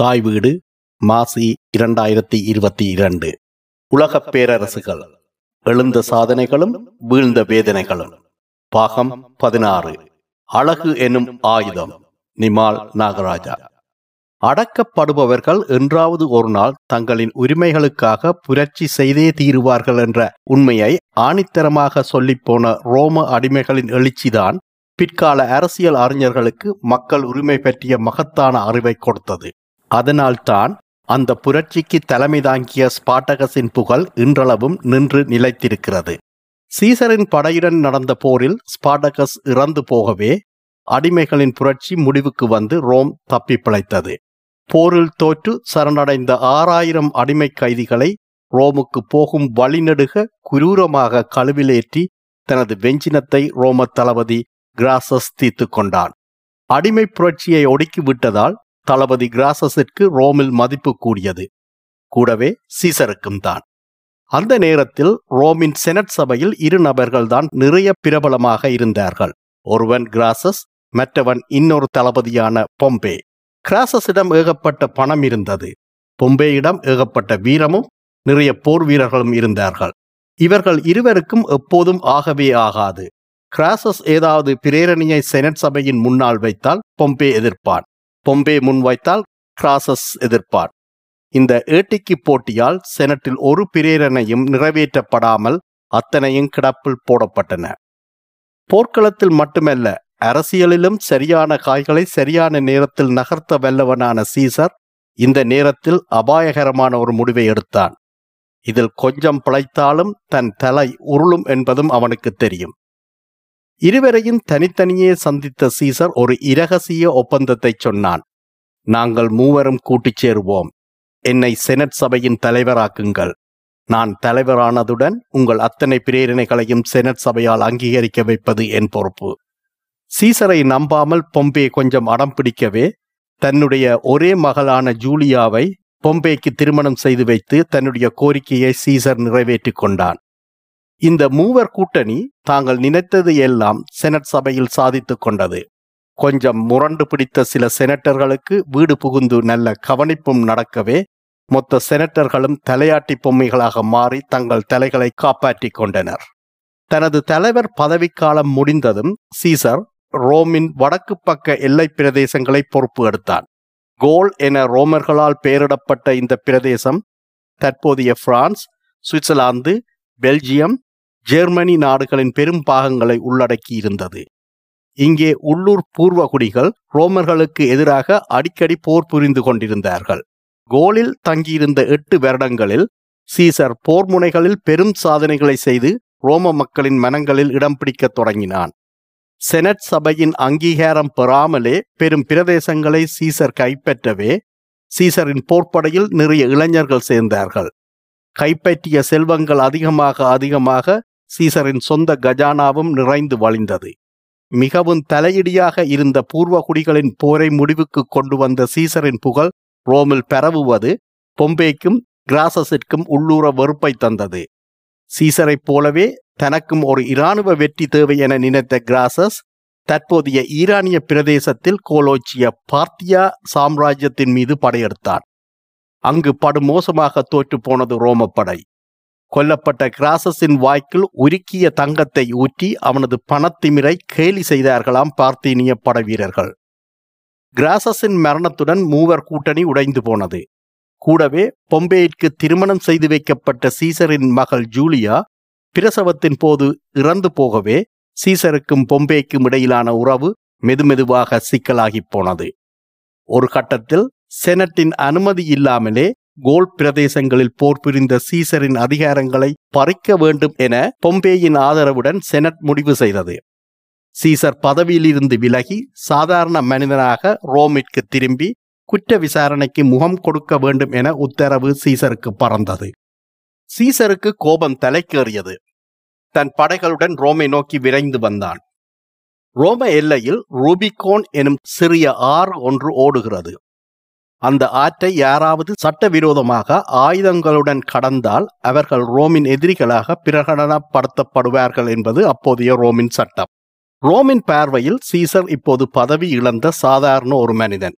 தாய் வீடு மாசி இரண்டாயிரத்தி இருபத்தி இரண்டு. உலகப் பேரரசுகள் எழுந்த சாதனைகளும் வீழ்ந்த வேதனைகளும். பாகம் பதினாறு. அழகு எனும் ஆயுதம் நிமால் நாகராஜா. அடக்கப்படுபவர்கள் என்றாவது ஒரு நாள் தங்களின் உரிமைகளுக்காக புரட்சி செய்தே தீருவார்கள் என்ற உண்மையை ஆணித்தரமாக சொல்லிப்போன ரோம அடிமைகளின் எழுச்சிதான் பிற்கால அரசியல் அறிஞர்களுக்கு மக்கள் உரிமை பற்றிய மகத்தான அறிவை கொடுத்தது. அதனால்தான் அந்த புரட்சிக்கு தலைமை தாங்கிய ஸ்பாட்டகஸின் புகழ் இன்றளவும் நின்று நிலைத்திருக்கிறது. சீசரின் படையுடன் நடந்த போரில் ஸ்பாட்டகஸ் இறந்து போகவே அடிமைகளின் புரட்சி முடிவுக்கு வந்து ரோம் தப்பி பிழைத்தது. போரில் தோற்று சரணடைந்த ஆறாயிரம் அடிமை கைதிகளை ரோமுக்கு போகும் வழிநெடுக குரூரமாக கழுவிலேற்றி தனது வெஞ்சினத்தை ரோம தளபதி கிராசஸ் தீர்த்து கொண்டான். அடிமை புரட்சியை ஒடுக்கி விட்டதால் தளபதி கிராசஸிற்கு ரோமில் மதிப்பு கூடியது. கூடவே சீசருக்கும் தான். அந்த நேரத்தில் ரோமின் செனட் சபையில் இரு நபர்கள்தான் நிறைய பிரபலமாக இருந்தார்கள். ஒருவன் கிராசஸ் மற்றவன் இன்னொரு தளபதியான பொம்பே. கிராசஸிடம் ஏகப்பட்ட பணம் இருந்தது. பொம்பேயிடம் ஏகப்பட்ட வீரமும் நிறைய போர் வீரர்களும் இருந்தார்கள். இவர்கள் இருவருக்கும் எப்போதும் ஆகவே ஆகாது. கிராசஸ் ஏதாவது பிரேரணியை செனட் சபையின் முன்னால் வைத்தால் பொம்பே எதிர்ப்பான். பொம்பே முன்வைத்தால் கிராசஸ் எதிர்ப்பார். இந்த ஏட்டிக்கு போட்டியால் செனட்டில் ஒரு பிரேரணையும் நிறைவேற்றப்படாமல் அத்தனையும் கிடப்பில் போடப்பட்டன. போர்க்களத்தில் மட்டுமல்ல அரசியலிலும் சரியான காய்களை சரியான நேரத்தில் நகர்த்த வல்லவனான சீசர் இந்த நேரத்தில் அபாயகரமான ஒரு முடிவை எடுத்தான். இதில் கொஞ்சம் பிழைத்தாலும் தன் தலை உருளும் என்பதும் அவனுக்கு தெரியும். இருவரையும் தனித்தனியே சந்தித்த சீசர் ஒரு இரகசிய ஒப்பந்தத்தை சொன்னான். நாங்கள் மூவரும் கூட்டிச் சேருவோம். என்னை செனட் சபையின் தலைவராக்குங்கள். நான் தலைவரானதுடன் உங்கள் அத்தனை பிரேரணைகளையும் செனட் சபையால் அங்கீகரிக்க வைப்பது என் பொறுப்பு. சீசரை நம்பாமல் பொம்பே கொஞ்சம் அடம் பிடிக்கவே தன்னுடைய ஒரே மகளான ஜூலியாவை பொம்பேக்கு திருமணம் செய்து வைத்து தன்னுடைய கோரிக்கையை சீசர் நிறைவேற்றி கொண்டான். இந்த மூவர் கூட்டணி தாங்கள் நினைத்தது எல்லாம் செனட் சபையில் சாதித்து கொண்டது. கொஞ்சம் முரண்டு பிடித்த சில செனட்டர்களுக்கு வீடு புகுந்து நல்ல கவனிப்பும் நடக்கவே மொத்த செனட்டர்களும் தலையாட்டி பொம்மைகளாக மாறி தங்கள் தலைகளை காப்பாற்றிக் கொண்டனர். தனது தலைவர் பதவிக்காலம் முடிந்ததும் சீசர் ரோமின் வடக்கு பக்க எல்லை பிரதேசங்களை பொறுப்பு எடுத்தான். கோல் என ரோமர்களால் பெயரிடப்பட்ட இந்த பிரதேசம் தற்போதைய பிரான்ஸ் சுவிட்சர்லாந்து பெல்ஜியம் ஜெர்மனி நாடுகளின் பெரும் பாகங்களை உள்ளடக்கி இருந்தது இங்கே உள்ளூர் பூர்வகுடிகள் ரோமர்களுக்கு எதிராக அடிக்கடி போர் புரிந்து கொண்டிருந்தார்கள். கோலில் தங்கியிருந்த எட்டு வருடங்களில் சீசர் போர் முனைகளில் பெரும் சாதனைகளை செய்து ரோம மக்களின் மனங்களில் இடம் பிடிக்கத் தொடங்கினான். செனட் சபையின் அங்கீகாரம் பெறாமலே பெரும் பிரதேசங்களை சீசர் கைப்பற்றவே சீசரின் போர்ப்படையில் நிறைய இளைஞர்கள் சேர்ந்தார்கள். கைப்பற்றிய செல்வங்கள் அதிகமாக அதிகமாக சீசரின் சொந்த கஜானாவும் நிறைந்து வழிந்தது. மிகவும் தலையிடியாக இருந்த பூர்வகுடிகளின் போரை முடிவுக்கு கொண்டு வந்த சீசரின் புகழ் ரோமில் பரவுவது பொம்பேக்கும் கிராசஸிற்கும் உள்ளூர வெறுப்பை தந்தது. சீசரைப் போலவே தனக்கும் ஒரு இராணுவ வெற்றி தேவை என நினைத்த கிராசஸ் தற்போதைய ஈரானிய பிரதேசத்தில் கோலோச்சிய பார்த்தியா சாம்ராஜ்யத்தின் மீது படையெடுத்தான். அங்கு படுமோசமாக தோற்று போனது ரோமப்படை. கொல்லப்பட்ட கிராசஸின் வாய்க்குள் உருக்கிய தங்கத்தை ஊற்றி அவனது பணத்திமிரை கேலி செய்தார்களாம் பார்த்தீனிய படவீரர்கள். கிராசஸின் மரணத்துடன் மூவர் கூட்டணி உடைந்து போனது. கூடவே பொம்பேயிற்கு திருமணம் செய்து வைக்கப்பட்ட சீசரின் மகள் ஜூலியா பிரசவத்தின் போது இறந்து போகவே சீசருக்கும் பொம்பேக்கும் இடையிலான உறவு மெதுமெதுவாக சிக்கலாகி போனது. ஒரு கட்டத்தில் செனட்டின் அனுமதி இல்லாமலே கோல் பிரதேசங்களில் போர் புரிந்த சீசரின் அதிகாரங்களை பறிக்க வேண்டும் என பொம்பேயின் ஆதரவுடன் செனட் முடிவு செய்தது. சீசர் பதவியிலிருந்து விலகி சாதாரண மனிதனாக ரோமிற்கு திரும்பி குற்ற விசாரணைக்கு முகம் கொடுக்க வேண்டும் என உத்தரவு சீசருக்கு பறந்தது. சீசருக்கு கோபம் தலைக்கேறியது. தன் படைகளுடன் ரோமை நோக்கி விரைந்து வந்தான். ரோம எல்லையில் ரூபிகோன் எனும் சிறிய ஆறு ஒன்று ஓடுகிறது. அந்த ஆற்றை யாராவது சட்டவிரோதமாக ஆயுதங்களுடன் கடந்தால் அவர்கள் ரோமின் எதிரிகளாக பிரகடனப்படுத்தப்படுவார்கள் என்பது அப்போதைய ரோமின் சட்டம். ரோமின் பார்வையில் சீசர் இப்போது பதவி இழந்த சாதாரண ஒரு மனிதன்.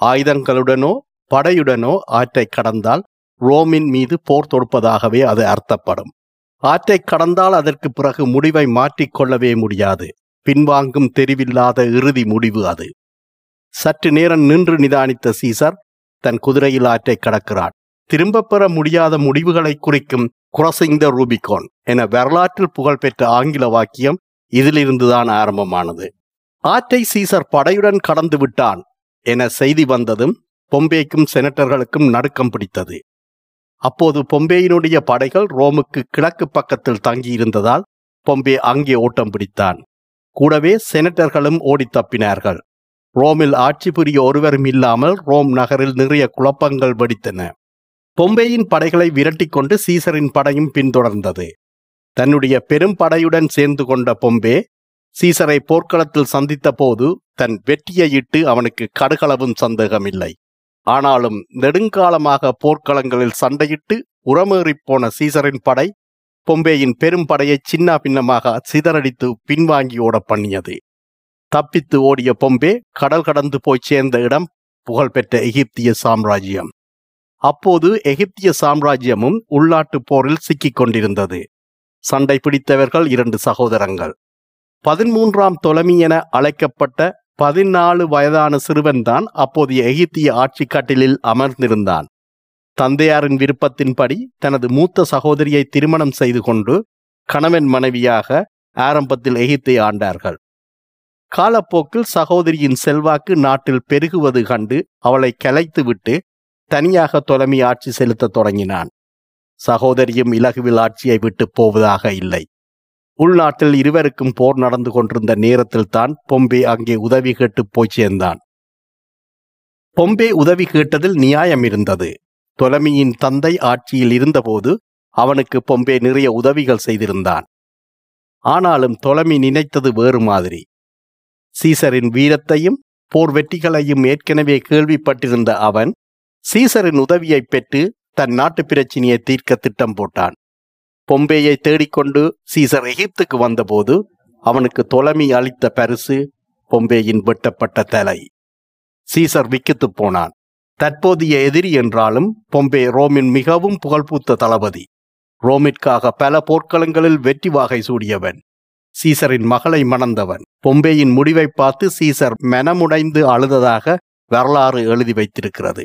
ஆயுதங்களுடனோ படையுடனோ ஆற்றை கடந்தால் ரோமின் மீது போர் தொடுப்பதாகவே அது அர்த்தப்படும். ஆற்றை கடந்தால் அதற்கு பிறகு முடிவை மாற்றிக்கொள்ளவே முடியாது. பின்வாங்கும் தெரிவில்லாத இறுதி முடிவு அது. சற்று நேரம் நின்று நிதானித்த சீசர் தன் குதிரையில் ஆற்றை கடக்கிறான். திரும்பப் பெற முடியாத முடிவுகளை குறிக்கும் குரசிங் த ரூபிகான் என வரலாற்றில் புகழ்பெற்ற ஆங்கில வாக்கியம் இதிலிருந்துதான் ஆரம்பமானது. ஆற்றை சீசர் படையுடன் கடந்து விட்டான் என செய்தி வந்ததும் பொம்பேக்கும் செனட்டர்களுக்கும் நடுக்கம் பிடித்தது. அப்போது பொம்பேயினுடைய படைகள் ரோமுக்கு கிழக்கு பக்கத்தில் தங்கியிருந்ததால் பொம்பே அங்கே ஓட்டம் பிடித்தான். கூடவே செனட்டர்களும் ஓடித் தப்பினார்கள். ரோமில் ஆட்சி புரிய ஒருவரும் இல்லாமல் ரோம் நகரில் நிறைய குழப்பங்கள் வெடித்தன. பொம்பேயின் படைகளை விரட்டிக் கொண்டு சீசரின் படையும் பின்தொடர்ந்தது. தன்னுடைய பெரும் படையுடன் சேர்ந்து கொண்ட பொம்பே சீசரை போர்க்களத்தில் சந்தித்த போது தன் வெற்றியையிட்டு அவனுக்கு கடுகளவும் சந்தேகமில்லை. ஆனாலும் நெடுங்காலமாக போர்க்களங்களில் சண்டையிட்டு உரமேறிப்போன சீசரின் படை பொம்பேயின் பெரும் படையை சின்ன பின்னமாக சிதறடித்து பின்வாங்கி ஓட பண்ணியது. தப்பித்து ஓடிய பொம்பே கடல் கடந்து போய் சேர்ந்த இடம் புகழ்பெற்ற எகிப்திய சாம்ராஜ்யம். அப்போது எகிப்திய சாம்ராஜ்யமும் உள்நாட்டுப் போரில் சிக்கிக் கொண்டிருந்தது. சண்டை பிடித்தவர்கள் இரண்டு சகோதரங்கள். பதிமூன்றாம் தொலைமை என அழைக்கப்பட்ட பதினாலு வயதான சிறுவன்தான் அப்போதைய எகிப்திய ஆட்சி கட்டிலில் அமர்ந்திருந்தான். தந்தையாரின் விருப்பத்தின்படி தனது மூத்த சகோதரியை திருமணம் செய்து கொண்டு கணவன் மனைவியாக ஆரம்பத்தில் எகிப்தை ஆண்டார்கள். காலப்போக்கில் சகோதரியின் செல்வாக்கு நாட்டில் பெருகுவது கண்டு அவளை கலைத்துவிட்டு தனியாக தொலைமை ஆட்சி செலுத்தத் தொடங்கினான். சகோதரியும் இலகுவில் ஆட்சியை விட்டு போவதாக இல்லை. உள்நாட்டில் இருவருக்கும் போர் நடந்து கொண்டிருந்த நேரத்தில் தான் பொம்பே அங்கே உதவி கேட்டு போய் சேர்ந்தான். பொம்பே உதவி கேட்டதில் நியாயம் இருந்தது. தொலமியின் தந்தை ஆட்சியில் இருந்தபோது அவனுக்கு பொம்பே நிறைய உதவிகள் செய்திருந்தான். ஆனாலும் தொலமி நினைத்தது வேறு மாதிரி. சீசரின் வீரத்தையும் போர் வெற்றிகளையும் ஏற்கனவே கேள்விப்பட்டிருந்த அவன் சீசரின் உதவியை பெற்று தன் நாட்டு பிரச்சினையை தீர்க்க திட்டம் போட்டான். பொம்பேயை தேடிக்கொண்டு சீசர் எகிப்துக்கு வந்தபோது அவனுக்கு தொலைமை அளித்த பரிசு பொம்பேயின் வெட்டப்பட்ட தலை. சீசர் விக்கித்துப் போனான். தற்போதைய எதிரி என்றாலும் பொம்பே ரோமின் மிகவும் புகழ்பூத்த தளபதி. ரோமிற்காக பல போர்க்களங்களில் வெற்றி வாகை சூடியவன். சீசரின் மகளை மணந்தவன். பொம்பேயின் முடிவை பார்த்து சீசர் மனமுடைந்து அழுததாக வரலாறு எழுதி வைத்திருக்கிறது.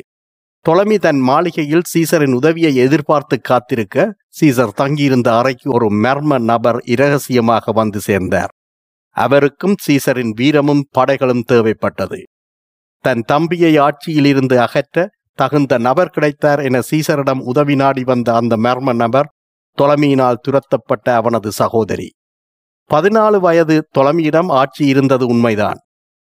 தொலமி தன் மாளிகையில் சீசரின் உதவியை எதிர்பார்த்து காத்திருக்க சீசர் தங்கியிருந்த அறைக்கு ஒரு மர்ம நபர் இரகசியமாக வந்து சேர்ந்தார். அவருக்கும் சீசரின் வீரமும் படைகளும் தேவைப்பட்டது. தன் தம்பியை ஆட்சியிலிருந்து அகற்ற தகுந்த நபர் கிடைத்தார் என சீசரிடம் உதவி நாடி வந்த அந்த மர்ம நபர் தொலமியினால் துரத்தப்பட்ட அவனது சகோதரி. பதினாலு வயது தொலமியிடம் ஆட்சி இருந்தது உண்மைதான்.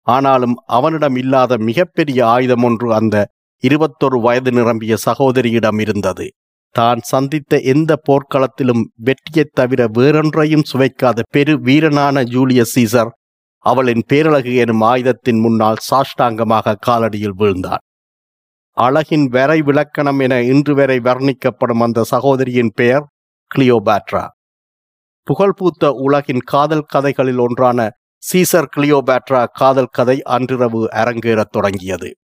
ஆனாலும் அவனிடம் இல்லாத மிகப்பெரிய ஆயுதம் ஒன்று அந்த இருபத்தொரு வயது நிரம்பிய சகோதரியிடம் இருந்தது. தான் சந்தித்த எந்த போர்க்களத்திலும் வெற்றியைத் தவிர வேறொன்றையும் சுவைக்காத பெரு வீரனான ஜூலியஸ் சீசர் அவளின் பேரழகு எனும் ஆயுதத்தின் முன்னால் சாஷ்டாங்கமாக காலடியில் வீழ்ந்தான். அழகின் வரை விளக்கணம் என இன்று வரை வர்ணிக்கப்படும் அந்த சகோதரியின் பெயர் கிளியோபாட்ரா. புகழ்பூத்த உலகின் காதல் கதைகளில் ஒன்றான சீசர் கிளியோபேட்ரா காதல் கதை அன்றிரவு அரங்கேறத் தொடங்கியது.